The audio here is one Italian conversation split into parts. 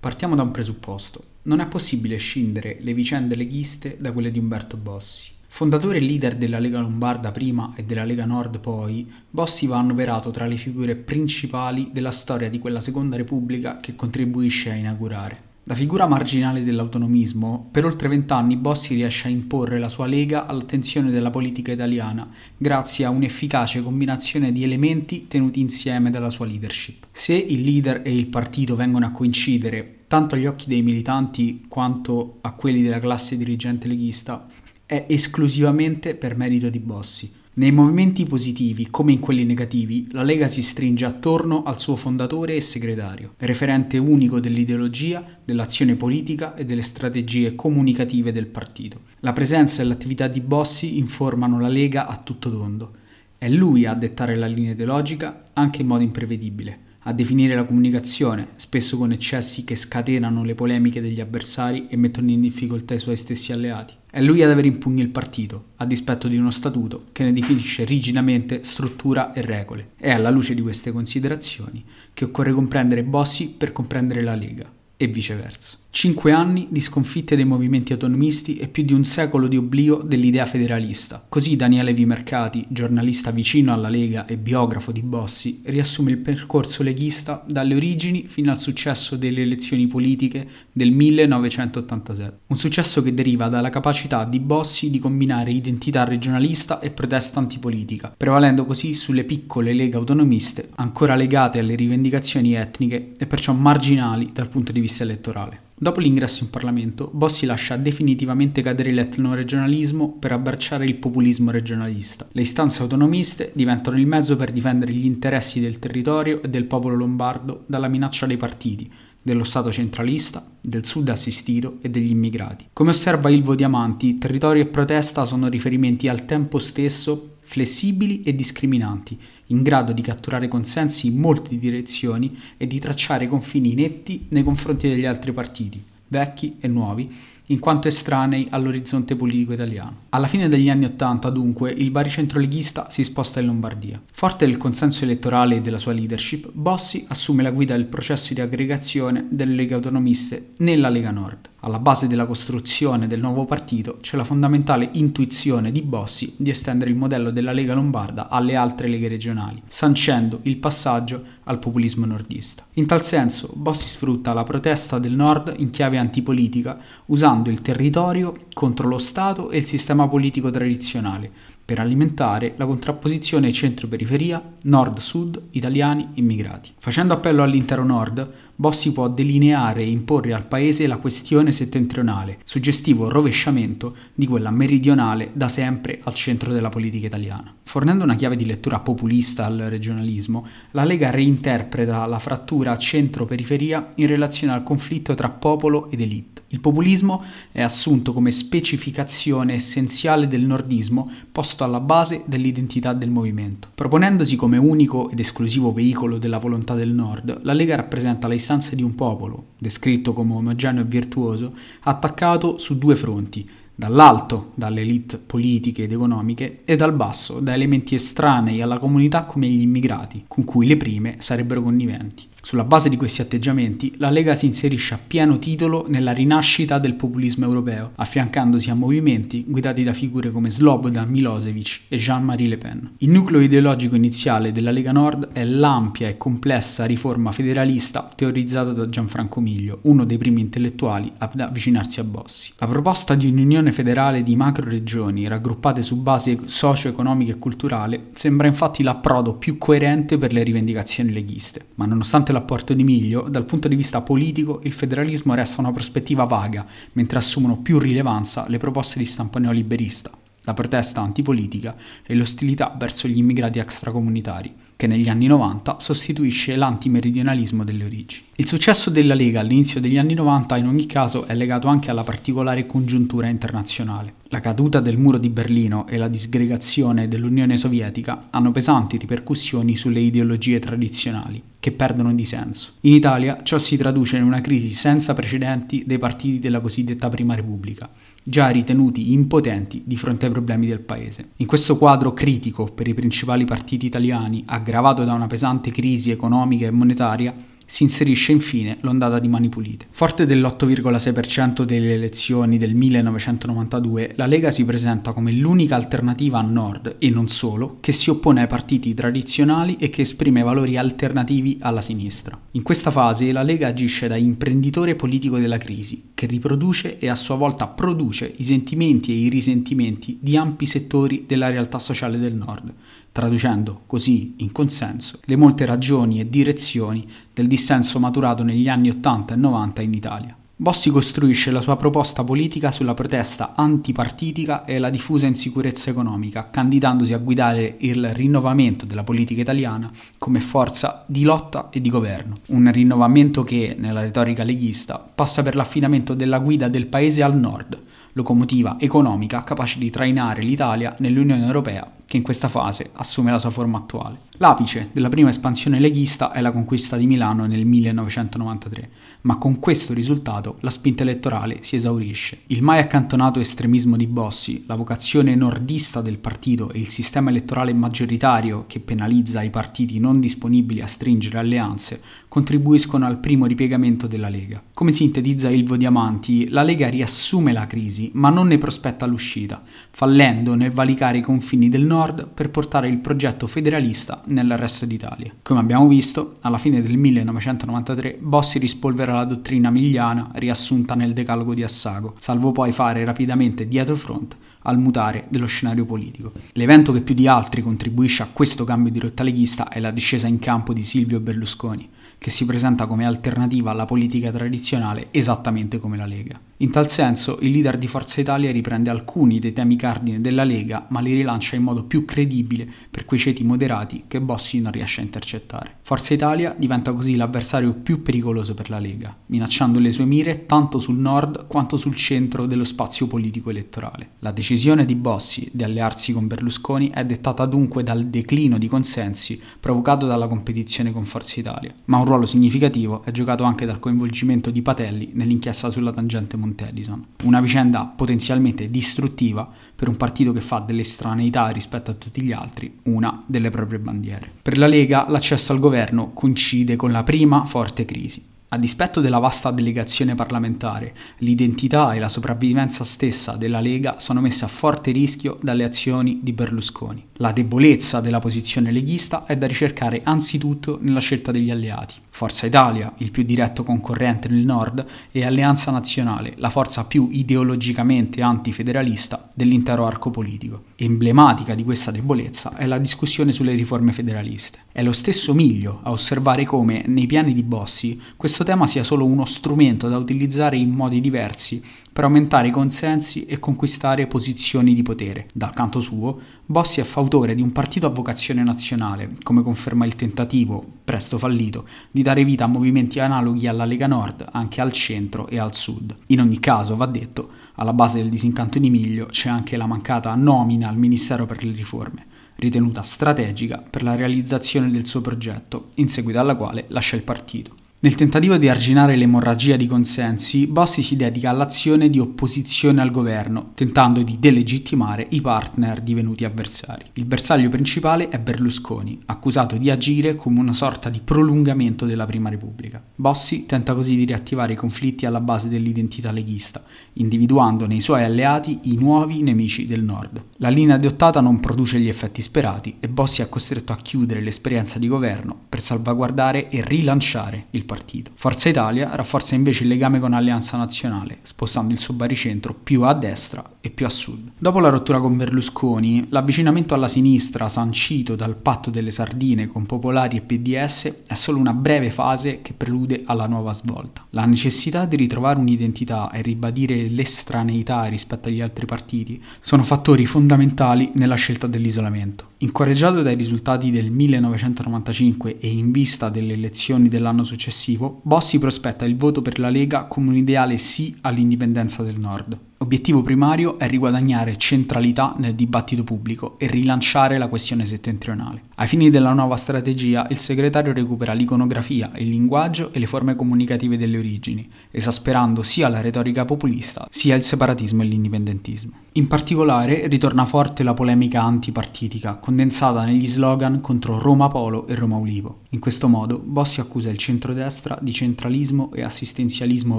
Partiamo da un presupposto. Non è possibile scindere le vicende leghiste da quelle di Umberto Bossi. Fondatore e leader della Lega Lombarda prima e della Lega Nord poi, Bossi va annoverato tra le figure principali della storia di quella seconda repubblica che contribuisce a inaugurare. Da figura marginale dell'autonomismo, per oltre vent'anni Bossi riesce a imporre la sua lega all'attenzione della politica italiana, grazie a un'efficace combinazione di elementi tenuti insieme dalla sua leadership. Se il leader e il partito vengono a coincidere, tanto agli occhi dei militanti quanto a quelli della classe dirigente leghista, è esclusivamente per merito di Bossi. Nei movimenti positivi, come in quelli negativi, la Lega si stringe attorno al suo fondatore e segretario, referente unico dell'ideologia, dell'azione politica e delle strategie comunicative del partito. La presenza e l'attività di Bossi informano la Lega a tutto tondo. È lui a dettare la linea ideologica, anche in modo imprevedibile a definire la comunicazione, spesso con eccessi che scatenano le polemiche degli avversari e mettono in difficoltà i suoi stessi alleati. È lui ad avere in pugno il partito, a dispetto di uno statuto che ne definisce rigidamente struttura e regole. È alla luce di queste considerazioni che occorre comprendere Bossi per comprendere la Lega e viceversa. Cinque anni di sconfitte dei movimenti autonomisti e più di un secolo di oblio dell'idea federalista. Così Daniele Vimercati, giornalista vicino alla Lega e biografo di Bossi, riassume il percorso leghista dalle origini fino al successo delle elezioni politiche del 1987. Un successo che deriva dalla capacità di Bossi di combinare identità regionalista e protesta antipolitica, prevalendo così sulle piccole leghe autonomiste ancora legate alle rivendicazioni etniche e perciò marginali dal punto di vista elettorale. Dopo l'ingresso in Parlamento, Bossi lascia definitivamente cadere l'etnoregionalismo per abbracciare il populismo regionalista. Le istanze autonomiste diventano il mezzo per difendere gli interessi del territorio e del popolo lombardo dalla minaccia dei partiti, dello Stato centralista, del Sud assistito e degli immigrati. Come osserva Ilvo Diamanti, territorio e protesta sono riferimenti al tempo stesso flessibili e discriminanti, in grado di catturare consensi in molte direzioni e di tracciare confini netti nei confronti degli altri partiti, vecchi e nuovi, in quanto estranei all'orizzonte politico italiano. Alla fine degli anni Ottanta, dunque, il baricentro leghista si sposta in Lombardia. Forte del consenso elettorale e della sua leadership, Bossi assume la guida del processo di aggregazione delle leghe autonomiste nella Lega Nord. Alla base della costruzione del nuovo partito c'è la fondamentale intuizione di Bossi di estendere il modello della Lega Lombarda alle altre leghe regionali, sancendo il passaggio al populismo nordista. In tal senso, Bossi sfrutta la protesta del nord in chiave antipolitica, usando il territorio contro lo Stato e il sistema politico tradizionale, per alimentare la contrapposizione centro-periferia, nord-sud, italiani, immigrati. Facendo appello all'intero nord, Bossi può delineare e imporre al paese la questione settentrionale, suggestivo rovesciamento di quella meridionale da sempre al centro della politica italiana. Fornendo una chiave di lettura populista al regionalismo, la Lega reinterpreta la frattura centro-periferia in relazione al conflitto tra popolo ed elite. Il populismo è assunto come specificazione essenziale del nordismo posto alla base dell'identità del movimento. Proponendosi come unico ed esclusivo veicolo della volontà del nord, la Lega rappresenta le istanze di un popolo, descritto come omogeneo e virtuoso, attaccato su due fronti, dall'alto dalle elite politiche ed economiche e dal basso da elementi estranei alla comunità come gli immigrati, con cui le prime sarebbero conniventi. Sulla base di questi atteggiamenti, la Lega si inserisce a pieno titolo nella rinascita del populismo europeo, affiancandosi a movimenti guidati da figure come Slobodan Milosevic e Jean-Marie Le Pen. Il nucleo ideologico iniziale della Lega Nord è l'ampia e complessa riforma federalista teorizzata da Gianfranco Miglio, uno dei primi intellettuali ad avvicinarsi a Bossi. La proposta di un'unione federale di macro-regioni raggruppate su base socio-economica e culturale sembra infatti l'approdo più coerente per le rivendicazioni leghiste, ma nonostante la l'apporto di Miglio, dal punto di vista politico il federalismo resta una prospettiva vaga, mentre assumono più rilevanza le proposte di stampo neoliberista, la protesta antipolitica e l'ostilità verso gli immigrati extracomunitari che negli anni 90 sostituisce l'antimeridionalismo delle origini. Il successo della Lega all'inizio degli anni 90 in ogni caso è legato anche alla particolare congiuntura internazionale. La caduta del muro di Berlino e la disgregazione dell'Unione Sovietica hanno pesanti ripercussioni sulle ideologie tradizionali, che perdono di senso. In Italia ciò si traduce in una crisi senza precedenti dei partiti della cosiddetta Prima Repubblica, già ritenuti impotenti di fronte ai problemi del paese. In questo quadro critico per i principali partiti italiani, aggravato da una pesante crisi economica e monetaria, Si inserisce infine l'ondata di Mani Pulite. Forte dell'8,6% delle elezioni del 1992, la Lega si presenta come l'unica alternativa a nord e non solo che si oppone ai partiti tradizionali e che esprime valori alternativi alla sinistra. In questa fase la Lega agisce da imprenditore politico della crisi, che riproduce e a sua volta produce i sentimenti e i risentimenti di ampi settori della realtà sociale del nord traducendo così in consenso le molte ragioni e direzioni del dissenso maturato negli anni 80 e 90 in Italia. Bossi costruisce la sua proposta politica sulla protesta antipartitica e la diffusa insicurezza economica, candidandosi a guidare il rinnovamento della politica italiana come forza di lotta e di governo. Un rinnovamento che, nella retorica leghista, passa per l'affidamento della guida del paese al nord, locomotiva economica capace di trainare l'Italia nell'Unione Europea che in questa fase assume la sua forma attuale. L'apice della prima espansione leghista è la conquista di Milano nel 1993, ma con questo risultato la spinta elettorale si esaurisce. Il mai accantonato estremismo di Bossi, la vocazione nordista del partito e il sistema elettorale maggioritario che penalizza i partiti non disponibili a stringere alleanze contribuiscono al primo ripiegamento della Lega. Come sintetizza Ilvo Diamanti, la Lega riassume la crisi, ma non ne prospetta l'uscita, fallendo nel valicare i confini del nord per portare il progetto federalista nel resto d'Italia. Come abbiamo visto, alla fine del 1993 Bossi rispolvera la dottrina migliana riassunta nel decalogo di Assago, salvo poi fare rapidamente dietro front al mutare dello scenario politico. L'evento che più di altri contribuisce a questo cambio di rotta leghista è la discesa in campo di Silvio Berlusconi, che si presenta come alternativa alla politica tradizionale esattamente come la Lega. In tal senso, il leader di Forza Italia riprende alcuni dei temi cardine della Lega, ma li rilancia in modo più credibile per quei ceti moderati che Bossi non riesce a intercettare. Forza Italia diventa così l'avversario più pericoloso per la Lega, minacciando le sue mire tanto sul nord quanto sul centro dello spazio politico elettorale. La decisione di Bossi di allearsi con Berlusconi è dettata dunque dal declino di consensi provocato dalla competizione con Forza Italia, ma un ruolo significativo è giocato anche dal coinvolgimento di Patelli nell'inchiesta sulla tangente mondiale Mount Edison. Una vicenda potenzialmente distruttiva per un partito che fa delle straneità rispetto a tutti gli altri una delle proprie bandiere. Per la Lega l'accesso al governo coincide con la prima forte crisi. A dispetto della vasta delegazione parlamentare, l'identità e la sopravvivenza stessa della Lega sono messe a forte rischio dalle azioni di Berlusconi. La debolezza della posizione leghista è da ricercare anzitutto nella scelta degli alleati. Forza Italia, il più diretto concorrente nel nord, e Alleanza Nazionale, la forza più ideologicamente antifederalista dell'intero arco politico. Emblematica di questa debolezza è la discussione sulle riforme federaliste. È lo stesso Miglio a osservare come, nei piani di Bossi, questo tema sia solo uno strumento da utilizzare in modi diversi per aumentare i consensi e conquistare posizioni di potere. Dal canto suo, Bossi è fautore di un partito a vocazione nazionale, come conferma il tentativo, presto fallito, di dare vita a movimenti analoghi alla Lega Nord anche al centro e al sud. In ogni caso, va detto, alla base del disincanto di Miglio c'è anche la mancata nomina al Ministero per le riforme ritenuta strategica per la realizzazione del suo progetto, in seguito alla quale lascia il partito. Nel tentativo di arginare l'emorragia di consensi, Bossi si dedica all'azione di opposizione al governo, tentando di delegittimare i partner divenuti avversari. Il bersaglio principale è Berlusconi, accusato di agire come una sorta di prolungamento della Prima Repubblica. Bossi tenta così di riattivare i conflitti alla base dell'identità leghista, individuando nei suoi alleati i nuovi nemici del nord. La linea adottata non produce gli effetti sperati e Bossi è costretto a chiudere l'esperienza di governo per salvaguardare e rilanciare il partito. Forza Italia rafforza invece il legame con Alleanza Nazionale, spostando il suo baricentro più a destra e più a sud. Dopo la rottura con Berlusconi, l'avvicinamento alla sinistra sancito dal patto delle sardine con Popolari e PDS è solo una breve fase che prelude alla nuova svolta. La necessità di ritrovare un'identità e ribadire l'estraneità rispetto agli altri partiti sono fattori fondamentali nella scelta dell'isolamento. Incoraggiato dai risultati del 1995 e in vista delle elezioni dell'anno successivo, Bossi prospetta il voto per la Lega come un ideale sì all'indipendenza del Nord. Obiettivo primario è riguadagnare centralità nel dibattito pubblico e rilanciare la questione settentrionale. Ai fini della nuova strategia, il segretario recupera l'iconografia, il linguaggio e le forme comunicative delle origini, esasperando sia la retorica populista sia il separatismo e l'indipendentismo. In particolare ritorna forte la polemica antipartitica, condensata negli slogan contro Roma Polo e Roma Ulivo. In questo modo Bossi accusa il centrodestra di centralismo e assistenzialismo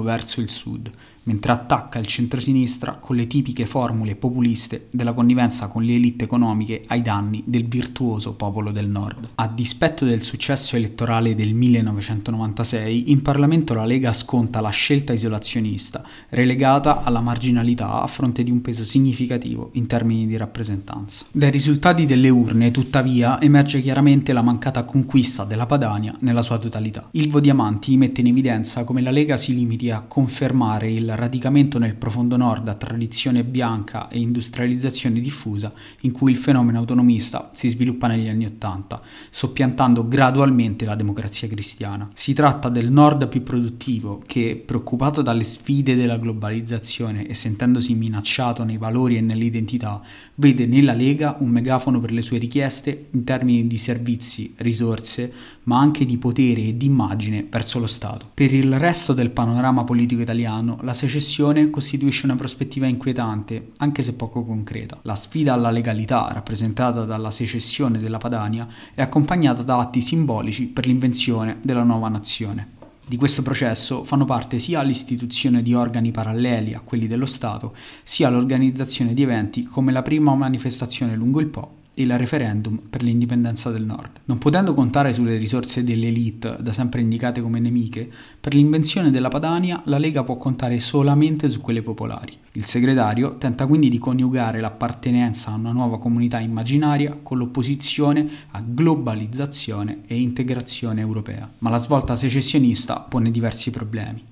verso il sud, mentre attacca il centrosinistra con le tipiche formule populiste della connivenza con le elite economiche ai danni del virtuoso popolo del nord. A dispetto del successo elettorale del 1996, in Parlamento la Lega sconta la scelta isolazionista, relegata alla marginalità a fronte di un peso significativo in termini di rappresentanza. Dai risultati delle urne, tuttavia, emerge chiaramente la mancata conquista della Padania nella sua totalità. Ilvo Diamanti mette in evidenza come la Lega si limiti a confermare il radicamento nel profondo nord a tradizione bianca e industrializzazione diffusa in cui il fenomeno autonomista si sviluppa negli anni Ottanta, soppiantando gradualmente la democrazia cristiana. Si tratta del nord più produttivo che, preoccupato dalle sfide della globalizzazione e sentendosi minacciato nei valori e nell'identità, vede nella Lega un megafono per le sue richieste in termini di servizi, risorse, ma anche di potere e di immagine verso lo Stato. Per il resto del panorama politico italiano, la secessione costituisce una prospettiva inquietante, anche se poco concreta. La sfida alla legalità, rappresentata dalla secessione della Padania, è accompagnata da atti simbolici per l'invenzione della nuova nazione. Di questo processo fanno parte sia l'istituzione di organi paralleli a quelli dello Stato, sia l'organizzazione di eventi come la prima manifestazione lungo il Po il referendum per l'indipendenza del nord. Non potendo contare sulle risorse dell'elite, da sempre indicate come nemiche, per l'invenzione della Padania la Lega può contare solamente su quelle popolari. Il segretario tenta quindi di coniugare l'appartenenza a una nuova comunità immaginaria con l'opposizione a globalizzazione e integrazione europea. Ma la svolta secessionista pone diversi problemi.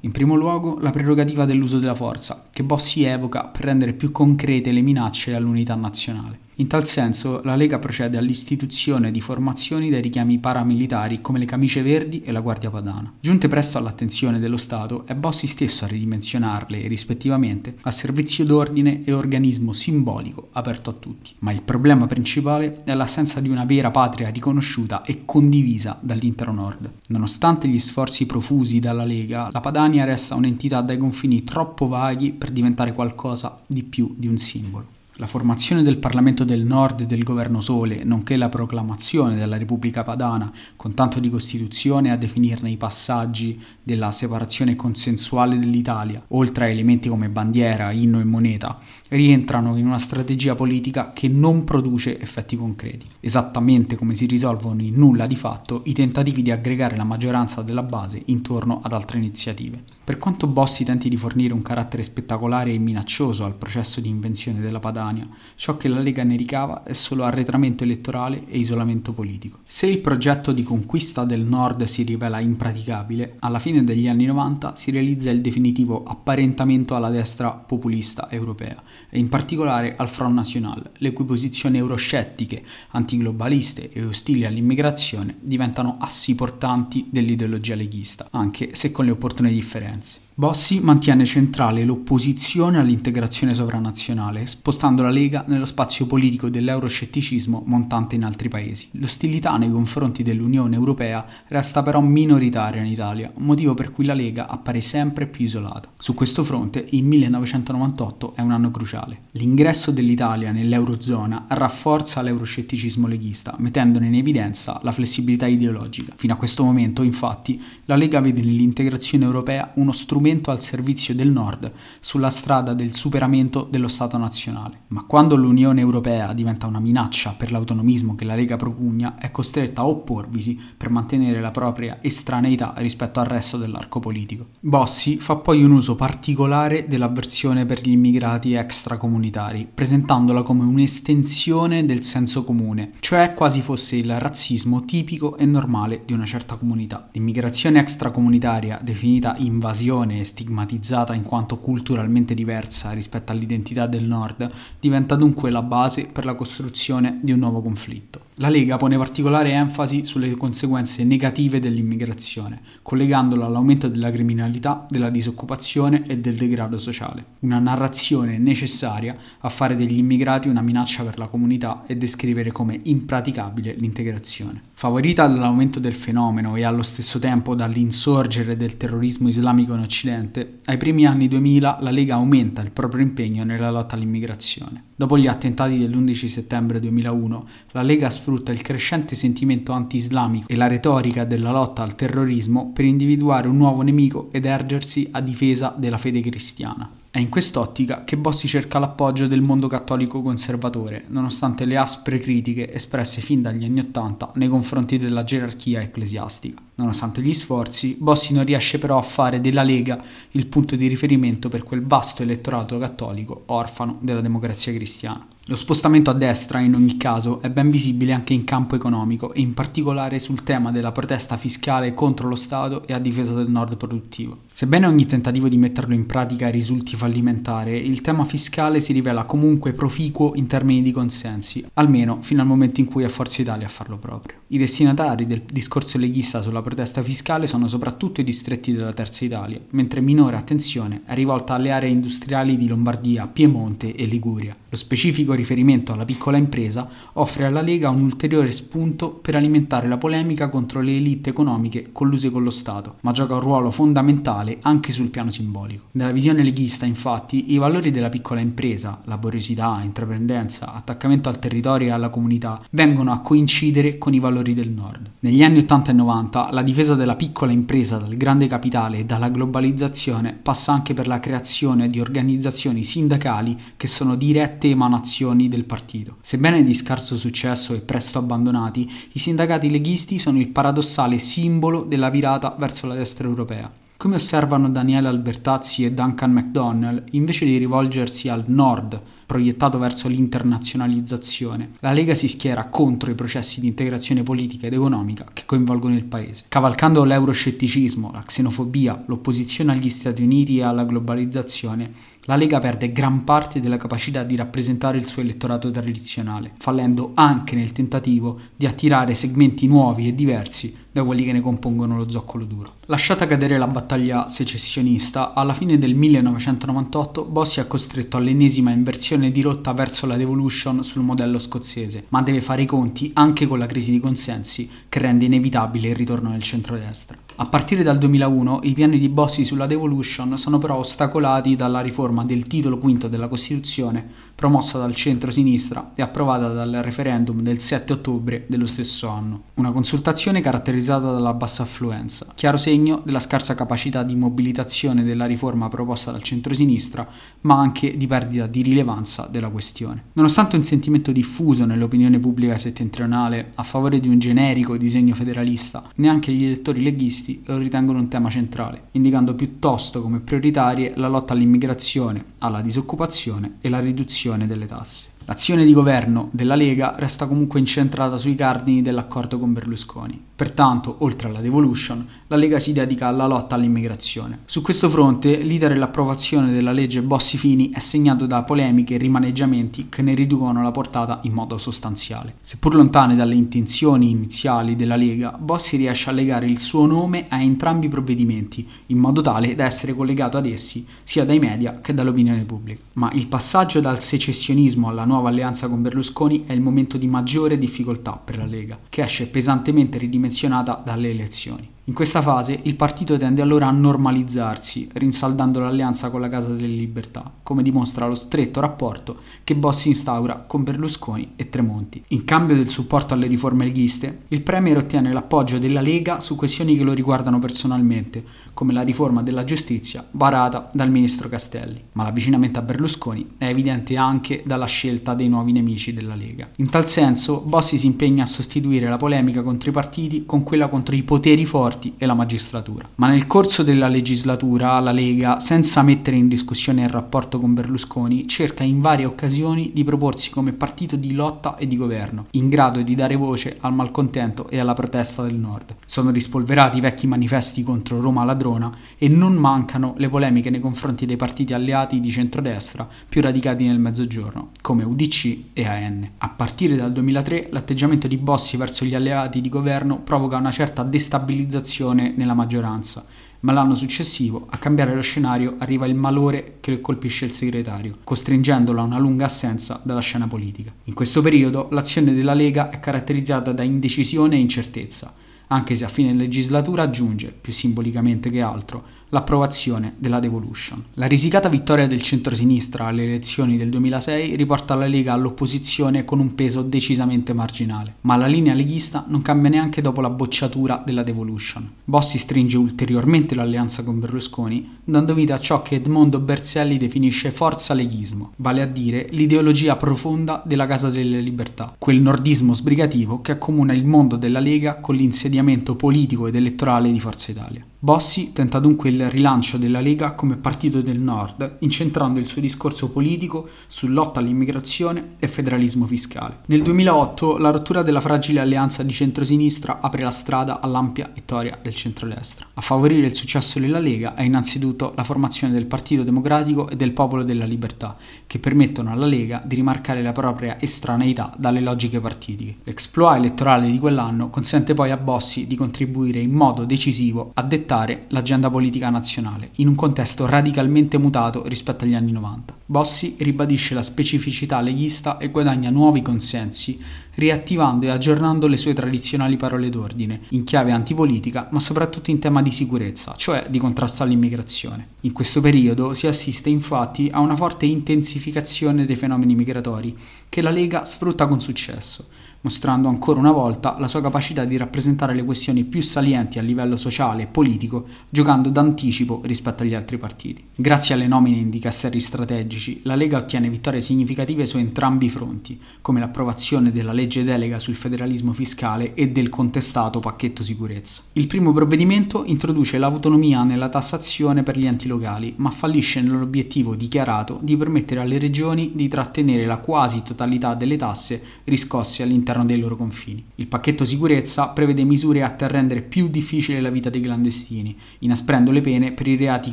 In primo luogo, la prerogativa dell'uso della forza, che Bossi evoca per rendere più concrete le minacce all'unità nazionale. In tal senso, la Lega procede all'istituzione di formazioni dai richiami paramilitari come le camicie verdi e la Guardia Padana. Giunte presto all'attenzione dello Stato, è Bossi stesso a ridimensionarle rispettivamente a servizio d'ordine e organismo simbolico aperto a tutti. Ma il problema principale è l'assenza di una vera patria riconosciuta e condivisa dall'intero Nord. Nonostante gli sforzi profusi dalla Lega, la Padania resta un'entità dai confini troppo vaghi per diventare qualcosa di più di un simbolo. La formazione del Parlamento del Nord e del Governo Sole, nonché la proclamazione della Repubblica Padana, con tanto di Costituzione a definirne i passaggi della separazione consensuale dell'Italia, oltre a elementi come bandiera, inno e moneta, rientrano in una strategia politica che non produce effetti concreti, esattamente come si risolvono in nulla di fatto i tentativi di aggregare la maggioranza della base intorno ad altre iniziative. Per quanto Bossi tenti di fornire un carattere spettacolare e minaccioso al processo di invenzione della Padania, ciò che la Lega ne ricava è solo arretramento elettorale e isolamento politico. Se il progetto di conquista del Nord si rivela impraticabile, alla fine degli anni 90 si realizza il definitivo apparentamento alla destra populista europea e in particolare al Front National, le cui posizioni euroscettiche, antiglobaliste e ostili all'immigrazione diventano assi portanti dell'ideologia leghista, anche se con le opportune differenze. science. Bossi mantiene centrale l'opposizione all'integrazione sovranazionale, spostando la Lega nello spazio politico dell'euroscetticismo montante in altri paesi. L'ostilità nei confronti dell'Unione Europea resta però minoritaria in Italia, motivo per cui la Lega appare sempre più isolata. Su questo fronte il 1998 è un anno cruciale. L'ingresso dell'Italia nell'Eurozona rafforza l'euroscetticismo leghista, mettendone in evidenza la flessibilità ideologica. Fino a questo momento, infatti, la Lega vede nell'integrazione europea uno strumento strumento al servizio del Nord sulla strada del superamento dello Stato nazionale. Ma quando l'Unione Europea diventa una minaccia per l'autonomismo che la Lega propugna, è costretta a opporvisi per mantenere la propria estraneità rispetto al resto dell'arco politico. Bossi fa poi un uso particolare dell'avversione per gli immigrati extracomunitari, presentandola come un'estensione del senso comune, cioè quasi fosse il razzismo tipico e normale di una certa comunità. L'immigrazione extracomunitaria, definita invasione stigmatizzata in quanto culturalmente diversa rispetto all'identità del Nord, diventa dunque la base per la costruzione di un nuovo conflitto. La Lega pone particolare enfasi sulle conseguenze negative dell'immigrazione, collegandola all'aumento della criminalità, della disoccupazione e del degrado sociale. Una narrazione necessaria a fare degli immigrati una minaccia per la comunità e descrivere come impraticabile l'integrazione. Favorita dall'aumento del fenomeno e allo stesso tempo dall'insorgere del terrorismo islamico in Occidente, ai primi anni 2000 la Lega aumenta il proprio impegno nella lotta all'immigrazione. Dopo gli attentati dell'11 settembre 2001, la Lega sfrutta il crescente sentimento anti-islamico e la retorica della lotta al terrorismo per individuare un nuovo nemico ed ergersi a difesa della fede cristiana. È in quest'ottica che Bossi cerca l'appoggio del mondo cattolico conservatore, nonostante le aspre critiche espresse fin dagli anni Ottanta nei confronti della gerarchia ecclesiastica. Nonostante gli sforzi, Bossi non riesce però a fare della Lega il punto di riferimento per quel vasto elettorato cattolico orfano della democrazia cristiana. Lo spostamento a destra, in ogni caso, è ben visibile anche in campo economico e in particolare sul tema della protesta fiscale contro lo Stato e a difesa del nord produttivo. Sebbene ogni tentativo di metterlo in pratica risulti fallimentare, il tema fiscale si rivela comunque proficuo in termini di consensi, almeno fino al momento in cui è Forza Italia a farlo proprio. I destinatari del discorso leghista sulla protesta fiscale sono soprattutto i distretti della Terza Italia, mentre minore attenzione è rivolta alle aree industriali di Lombardia, Piemonte e Liguria. Lo specifico riferimento alla piccola impresa offre alla Lega un ulteriore spunto per alimentare la polemica contro le elite economiche colluse con lo Stato, ma gioca un ruolo fondamentale anche sul piano simbolico. Nella visione leghista, infatti, i valori della piccola impresa, laboriosità, intraprendenza, attaccamento al territorio e alla comunità, vengono a coincidere con i valori del Nord. Negli anni 80 e 90 la difesa della piccola impresa dal grande capitale e dalla globalizzazione passa anche per la creazione di organizzazioni sindacali che sono dirette emanazioni azioni del partito. Sebbene di scarso successo e presto abbandonati, i sindacati leghisti sono il paradossale simbolo della virata verso la destra europea. Come osservano Daniele Albertazzi e Duncan MacDonnell, invece di rivolgersi al nord, proiettato verso l'internazionalizzazione, la Lega si schiera contro i processi di integrazione politica ed economica che coinvolgono il paese. Cavalcando l'euroscetticismo, la xenofobia, l'opposizione agli Stati Uniti e alla globalizzazione, la Lega perde gran parte della capacità di rappresentare il suo elettorato tradizionale, fallendo anche nel tentativo di attirare segmenti nuovi e diversi da quelli che ne compongono lo zoccolo duro. Lasciata cadere la battaglia secessionista, alla fine del 1998 Bossi è costretto all'ennesima inversione di rotta verso la devolution sul modello scozzese, ma deve fare i conti anche con la crisi di consensi che rende inevitabile il ritorno nel centrodestra. A partire dal 2001 i piani di Bossi sulla devolution sono però ostacolati dalla riforma del titolo quinto della Costituzione promossa dal centro-sinistra e approvata dal referendum del 7 ottobre dello stesso anno. Una consultazione caratterizzata dalla bassa affluenza, chiaro segno della scarsa capacità di mobilitazione della riforma proposta dal centro-sinistra, ma anche di perdita di rilevanza della questione. Nonostante un sentimento diffuso nell'opinione pubblica settentrionale a favore di un generico disegno federalista, neanche gli elettori leghisti lo ritengono un tema centrale, indicando piuttosto come prioritarie la lotta all'immigrazione, alla disoccupazione e la riduzione delle tasse. L'azione di governo della Lega resta comunque incentrata sui cardini dell'accordo con Berlusconi. Pertanto, oltre alla devolution, la Lega si dedica alla lotta all'immigrazione. Su questo fronte, l'iter e l'approvazione della legge Bossi-Fini è segnato da polemiche e rimaneggiamenti che ne riducono la portata in modo sostanziale. Seppur lontane dalle intenzioni iniziali della Lega, Bossi riesce a legare il suo nome a entrambi i provvedimenti, in modo tale da essere collegato ad essi sia dai media che dall'opinione pubblica. Ma il passaggio dal secessionismo alla nuova alleanza con Berlusconi è il momento di maggiore difficoltà per la Lega, che esce pesantemente ridimensionata dalle elezioni. In questa fase il partito tende allora a normalizzarsi, rinsaldando l'alleanza con la Casa delle Libertà, come dimostra lo stretto rapporto che Bossi instaura con Berlusconi e Tremonti. In cambio del supporto alle riforme leghiste, il Premier ottiene l'appoggio della Lega su questioni che lo riguardano personalmente, come la riforma della giustizia varata dal ministro Castelli. Ma l'avvicinamento a Berlusconi è evidente anche dalla scelta dei nuovi nemici della Lega. In tal senso, Bossi si impegna a sostituire la polemica contro i partiti con quella contro i poteri forti e la magistratura. Ma nel corso della legislatura la Lega, senza mettere in discussione il rapporto con Berlusconi, cerca in varie occasioni di proporsi come partito di lotta e di governo, in grado di dare voce al malcontento e alla protesta del Nord. Sono rispolverati i vecchi manifesti contro Roma ladrona e non mancano le polemiche nei confronti dei partiti alleati di centrodestra più radicati nel mezzogiorno, come UDC e AN. A partire dal 2003 l'atteggiamento di Bossi verso gli alleati di governo provoca una certa destabilizzazione nella maggioranza, ma l'anno successivo a cambiare lo scenario arriva il malore che colpisce il segretario, costringendolo a una lunga assenza dalla scena politica. In questo periodo l'azione della Lega è caratterizzata da indecisione e incertezza, anche se a fine legislatura aggiunge, più simbolicamente che altro, l'approvazione della devolution. La risicata vittoria del centrosinistra alle elezioni del 2006 riporta la Lega all'opposizione con un peso decisamente marginale, ma la linea leghista non cambia neanche dopo la bocciatura della devolution. Bossi stringe ulteriormente l'alleanza con Berlusconi, dando vita a ciò che Edmondo Berzelli definisce forza leghismo, vale a dire l'ideologia profonda della Casa delle Libertà, quel nordismo sbrigativo che accomuna il mondo della Lega con l'insediamento politico ed elettorale di Forza Italia. Bossi tenta dunque il rilancio della Lega come partito del Nord, incentrando il suo discorso politico su lotta all'immigrazione e federalismo fiscale. Nel 2008 la rottura della fragile alleanza di centrosinistra apre la strada all'ampia vittoria del centrodestra. A favorire il successo della Lega è innanzitutto la formazione del Partito Democratico e del Popolo della Libertà, che permettono alla Lega di rimarcare la propria estraneità dalle logiche partitiche. L'exploit elettorale di quell'anno consente poi a Bossi di contribuire in modo decisivo a dettare dettare l'agenda politica nazionale, in un contesto radicalmente mutato rispetto agli anni 90. Bossi ribadisce la specificità leghista e guadagna nuovi consensi, riattivando e aggiornando le sue tradizionali parole d'ordine, in chiave antipolitica, ma soprattutto in tema di sicurezza, cioè di contrasto all'immigrazione. In questo periodo si assiste infatti a una forte intensificazione dei fenomeni migratori, che la Lega sfrutta con successo mostrando ancora una volta la sua capacità di rappresentare le questioni più salienti a livello sociale e politico, giocando d'anticipo rispetto agli altri partiti. Grazie alle nomine in dicasteri strategici, la Lega ottiene vittorie significative su entrambi i fronti, come l'approvazione della legge delega sul federalismo fiscale e del contestato pacchetto sicurezza. Il primo provvedimento introduce l'autonomia nella tassazione per gli enti locali, ma fallisce nell'obiettivo dichiarato di permettere alle regioni di trattenere la quasi totalità delle tasse riscosse all'interno all'interno dei loro confini. Il pacchetto sicurezza prevede misure atte a rendere più difficile la vita dei clandestini, inasprendo le pene per i reati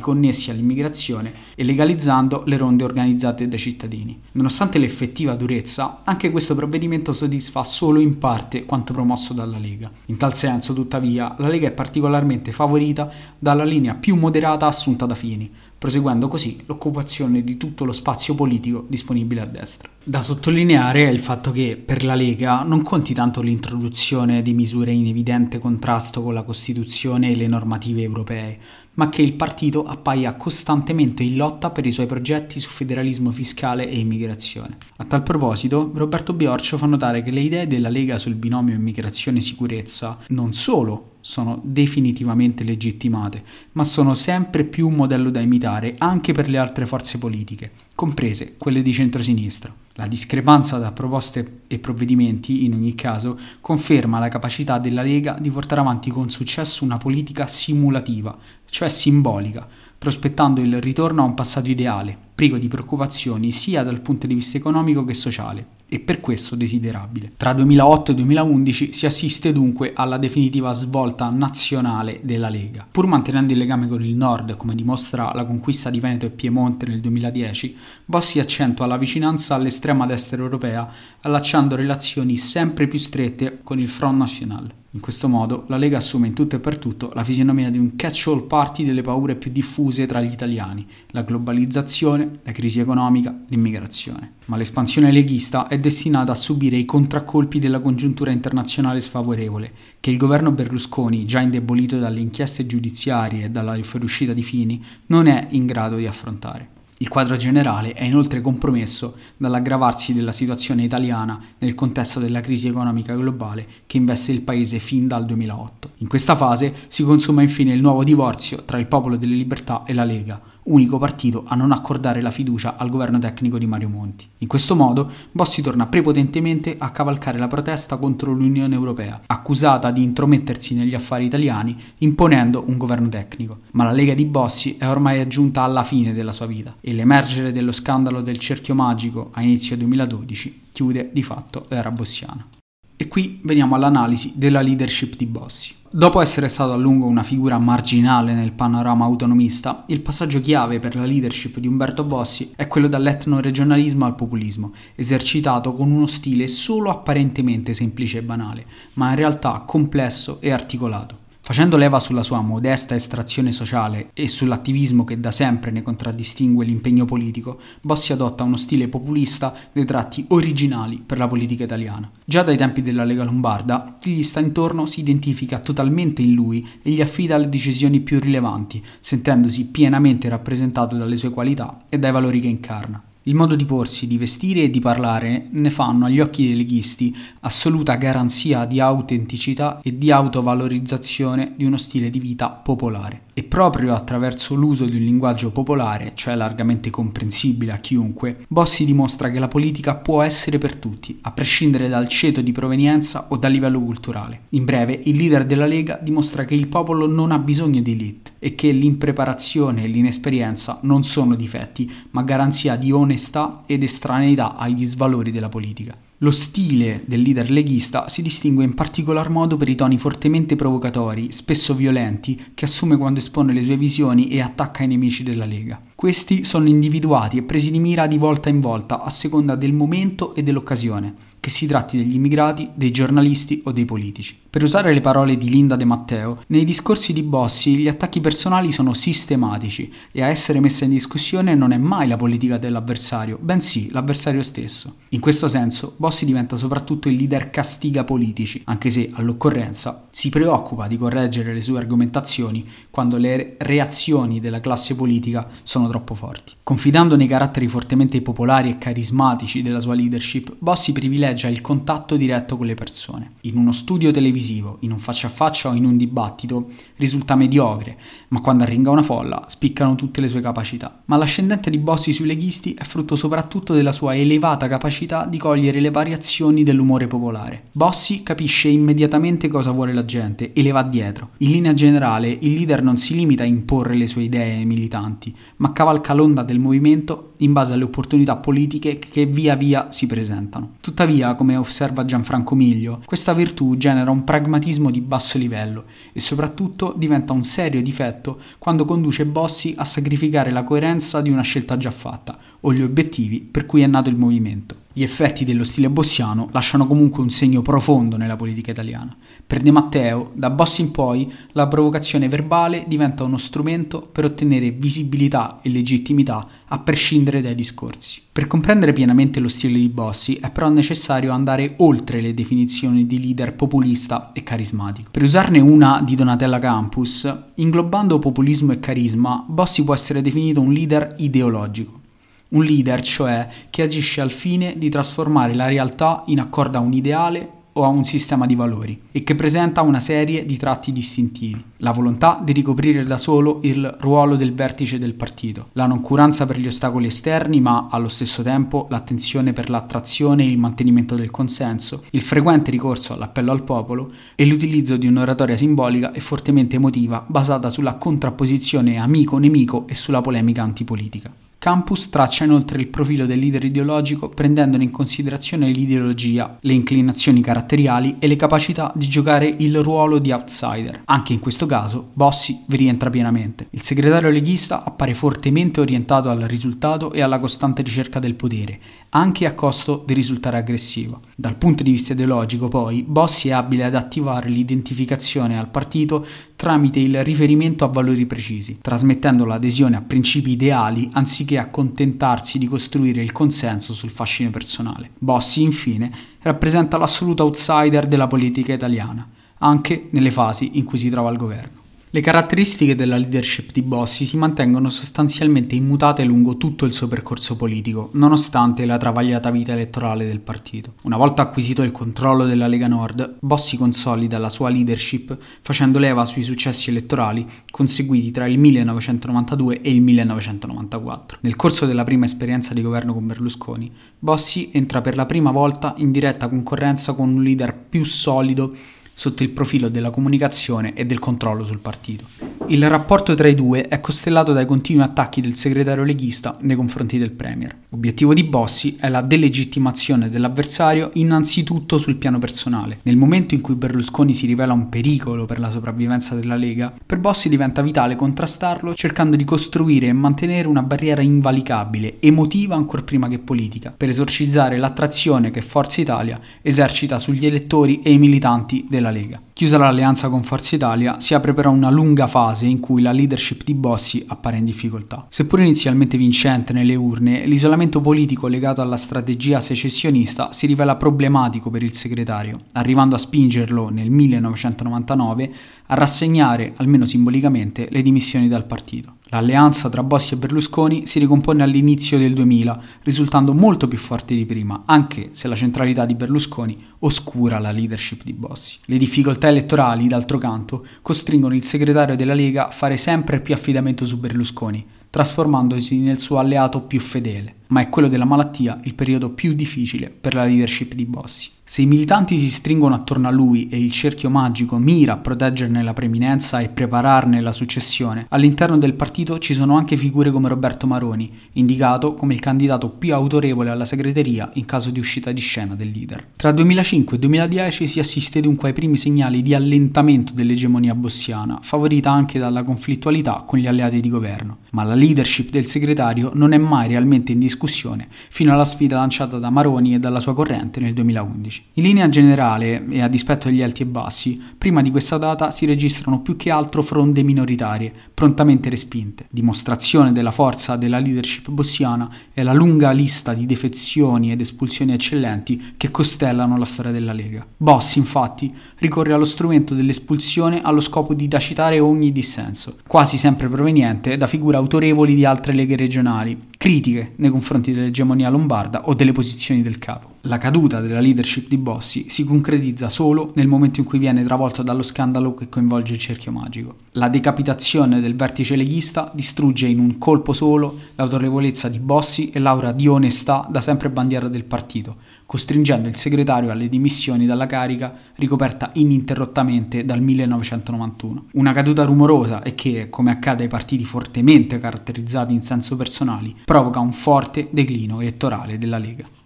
connessi all'immigrazione e legalizzando le ronde organizzate dai cittadini. Nonostante l'effettiva durezza, anche questo provvedimento soddisfa solo in parte quanto promosso dalla Lega. In tal senso, tuttavia, la Lega è particolarmente favorita dalla linea più moderata assunta da Fini, proseguendo così l'occupazione di tutto lo spazio politico disponibile a destra. Da sottolineare è il fatto che per la Lega non conti tanto l'introduzione di misure in evidente contrasto con la Costituzione e le normative europee, ma che il partito appaia costantemente in lotta per i suoi progetti su federalismo fiscale e immigrazione. A tal proposito, Roberto Biorcio fa notare che le idee della Lega sul binomio immigrazione-sicurezza non solo sono definitivamente legittimate, ma sono sempre più un modello da imitare anche per le altre forze politiche, comprese quelle di centrosinistra. La discrepanza tra proposte e provvedimenti, in ogni caso, conferma la capacità della Lega di portare avanti con successo una politica simulativa, cioè simbolica, prospettando il ritorno a un passato ideale, privo di preoccupazioni sia dal punto di vista economico che sociale, e per questo desiderabile. Tra 2008 e 2011 si assiste dunque alla definitiva svolta nazionale della Lega. Pur mantenendo il legame con il nord, come dimostra la conquista di Veneto e Piemonte nel 2010, Bossi accentua la vicinanza all'estrema destra europea, allacciando relazioni sempre più strette con il Front National. In questo modo la Lega assume in tutto e per tutto la fisionomia di un catch-all party delle paure più diffuse tra gli italiani, la globalizzazione, la crisi economica, l'immigrazione. Ma l'espansione leghista è destinata a subire i contraccolpi della congiuntura internazionale sfavorevole, che il governo Berlusconi, già indebolito dalle inchieste giudiziarie e dalla fuoriuscita di Fini, non è in grado di affrontare. Il quadro generale è inoltre compromesso dall'aggravarsi della situazione italiana nel contesto della crisi economica globale che investe il paese fin dal 2008. In questa fase si consuma infine il nuovo divorzio tra il Popolo delle Libertà e la Lega, unico partito a non accordare la fiducia al governo tecnico di Mario Monti. In questo modo Bossi torna prepotentemente a cavalcare la protesta contro l'Unione Europea, accusata di intromettersi negli affari italiani imponendo un governo tecnico. Ma la Lega di Bossi è ormai giunta alla fine della sua vita e l'emergere dello scandalo del cerchio magico a inizio 2012 chiude di fatto l'era bossiana. E qui veniamo all'analisi della leadership di Bossi. Dopo essere stato a lungo una figura marginale nel panorama autonomista, il passaggio chiave per la leadership di Umberto Bossi è quello dall'etno-regionalismo al populismo, esercitato con uno stile solo apparentemente semplice e banale, ma in realtà complesso e articolato. Facendo leva sulla sua modesta estrazione sociale e sull'attivismo che da sempre ne contraddistingue l'impegno politico, Bossi adotta uno stile populista dei tratti originali per la politica italiana. Già dai tempi della Lega Lombarda, chi gli sta intorno si identifica totalmente in lui e gli affida le decisioni più rilevanti, sentendosi pienamente rappresentato dalle sue qualità e dai valori che incarna. Il modo di porsi, di vestire e di parlare ne fanno agli occhi dei leghisti assoluta garanzia di autenticità e di autovalorizzazione di uno stile di vita popolare. E proprio attraverso l'uso di un linguaggio popolare, cioè largamente comprensibile a chiunque, Bossi dimostra che la politica può essere per tutti, a prescindere dal ceto di provenienza o dal livello culturale. In breve, il leader della Lega dimostra che il popolo non ha bisogno di elite e che l'impreparazione e l'inesperienza non sono difetti, ma garanzia di onestà ed estraneità ai disvalori della politica. Lo stile del leader leghista si distingue in particolar modo per i toni fortemente provocatori, spesso violenti, che assume quando espone le sue visioni e attacca i nemici della Lega. Questi sono individuati e presi di mira di volta in volta a seconda del momento e dell'occasione che si tratti degli immigrati, dei giornalisti o dei politici. Per usare le parole di Linda De Matteo, nei discorsi di Bossi gli attacchi personali sono sistematici e a essere messa in discussione non è mai la politica dell'avversario, bensì l'avversario stesso. In questo senso, Bossi diventa soprattutto il leader castiga politici, anche se all'occorrenza si preoccupa di correggere le sue argomentazioni quando le reazioni della classe politica sono troppo forti. Confidando nei caratteri fortemente popolari e carismatici della sua leadership, Bossi privilegia il contatto diretto con le persone. In uno studio televisivo, in un faccia a faccia o in un dibattito, risulta mediocre, ma quando arringa una folla spiccano tutte le sue capacità. Ma l'ascendente di Bossi sui leghisti è frutto soprattutto della sua elevata capacità di cogliere le variazioni dell'umore popolare. Bossi capisce immediatamente cosa vuole la gente e le va dietro. In linea generale, il leader non si limita a imporre le sue idee ai militanti, ma cavalca l'onda del movimento in base alle opportunità politiche che via via si presentano. Tuttavia, come osserva Gianfranco Miglio, questa virtù genera un pragmatismo di basso livello e soprattutto diventa un serio difetto quando conduce Bossi a sacrificare la coerenza di una scelta già fatta o gli obiettivi per cui è nato il movimento. Gli effetti dello stile bossiano lasciano comunque un segno profondo nella politica italiana. Per De Matteo, da Bossi in poi, la provocazione verbale diventa uno strumento per ottenere visibilità e legittimità a prescindere dai discorsi. Per comprendere pienamente lo stile di Bossi è però necessario andare oltre le definizioni di leader populista e carismatico. Per usarne una di Donatella Campus, inglobando populismo e carisma, Bossi può essere definito un leader ideologico. Un leader, cioè, che agisce al fine di trasformare la realtà in accordo a un ideale o a un sistema di valori e che presenta una serie di tratti distintivi. La volontà di ricoprire da solo il ruolo del vertice del partito, la noncuranza per gli ostacoli esterni ma allo stesso tempo l'attenzione per l'attrazione e il mantenimento del consenso, il frequente ricorso all'appello al popolo e l'utilizzo di un'oratoria simbolica e fortemente emotiva basata sulla contrapposizione amico-nemico e sulla polemica antipolitica. Campus traccia inoltre il profilo del leader ideologico prendendone in considerazione l'ideologia, le inclinazioni caratteriali e le capacità di giocare il ruolo di outsider. Anche in questo caso Bossi vi rientra pienamente. Il segretario leghista appare fortemente orientato al risultato e alla costante ricerca del potere, anche a costo di risultare aggressivo. Dal punto di vista ideologico, poi, Bossi è abile ad attivare l'identificazione al partito tramite il riferimento a valori precisi, trasmettendo l'adesione a principi ideali anziché accontentarsi di costruire il consenso sul fascino personale. Bossi, infine, rappresenta l'assoluto outsider della politica italiana, anche nelle fasi in cui si trova al governo. Le caratteristiche della leadership di Bossi si mantengono sostanzialmente immutate lungo tutto il suo percorso politico, nonostante la travagliata vita elettorale del partito. Una volta acquisito il controllo della Lega Nord, Bossi consolida la sua leadership facendo leva sui successi elettorali conseguiti tra il 1992 e il 1994. Nel corso della prima esperienza di governo con Berlusconi, Bossi entra per la prima volta in diretta concorrenza con un leader più solido sotto il profilo della comunicazione e del controllo sul partito. Il rapporto tra i due è costellato dai continui attacchi del segretario leghista nei confronti del Premier. L'obiettivo di Bossi è la delegittimazione dell'avversario innanzitutto sul piano personale. Nel momento in cui Berlusconi si rivela un pericolo per la sopravvivenza della Lega, per Bossi diventa vitale contrastarlo cercando di costruire e mantenere una barriera invalicabile, emotiva ancor prima che politica, per esorcizzare l'attrazione che Forza Italia esercita sugli elettori e i militanti della della Lega. Chiusa l'alleanza con Forza Italia, si apre però una lunga fase in cui la leadership di Bossi appare in difficoltà. Seppur inizialmente vincente nelle urne, l'isolamento politico legato alla strategia secessionista si rivela problematico per il segretario, arrivando a spingerlo nel 1999 a rassegnare, almeno simbolicamente, le dimissioni dal partito. L'alleanza tra Bossi e Berlusconi si ricompone all'inizio del 2000, risultando molto più forte di prima, anche se la centralità di Berlusconi oscura la leadership di Bossi. Le difficoltà elettorali, d'altro canto, costringono il segretario della Lega a fare sempre più affidamento su Berlusconi, trasformandosi nel suo alleato più fedele, ma è quello della malattia il periodo più difficile per la leadership di Bossi. Se i militanti si stringono attorno a lui e il cerchio magico mira a proteggerne la preminenza e prepararne la successione, all'interno del partito ci sono anche figure come Roberto Maroni, indicato come il candidato più autorevole alla segreteria in caso di uscita di scena del leader. Tra 2005 e 2010 si assiste dunque ai primi segnali di allentamento dell'egemonia bossiana, favorita anche dalla conflittualità con gli alleati di governo, ma la leadership del segretario non è mai realmente in discussione fino alla sfida lanciata da Maroni e dalla sua corrente nel 2011. In linea generale, e a dispetto degli alti e bassi, prima di questa data si registrano più che altro fronde minoritarie, prontamente respinte. Dimostrazione della forza della leadership bossiana è la lunga lista di defezioni ed espulsioni eccellenti che costellano la storia della Lega. Bossi, infatti, ricorre allo strumento dell'espulsione allo scopo di tacitare ogni dissenso, quasi sempre proveniente da figure autorevoli di altre leghe regionali, critiche nei confronti dell'egemonia lombarda o delle posizioni del capo. La caduta della leadership di Bossi si concretizza solo nel momento in cui viene travolto dallo scandalo che coinvolge il cerchio magico. La decapitazione del vertice leghista distrugge in un colpo solo l'autorevolezza di Bossi e l'aura di onestà da sempre bandiera del partito, costringendo il segretario alle dimissioni dalla carica ricoperta ininterrottamente dal 1991. Una caduta rumorosa e che, come accade ai partiti fortemente caratterizzati in senso personali, provoca un forte declino elettorale della Lega.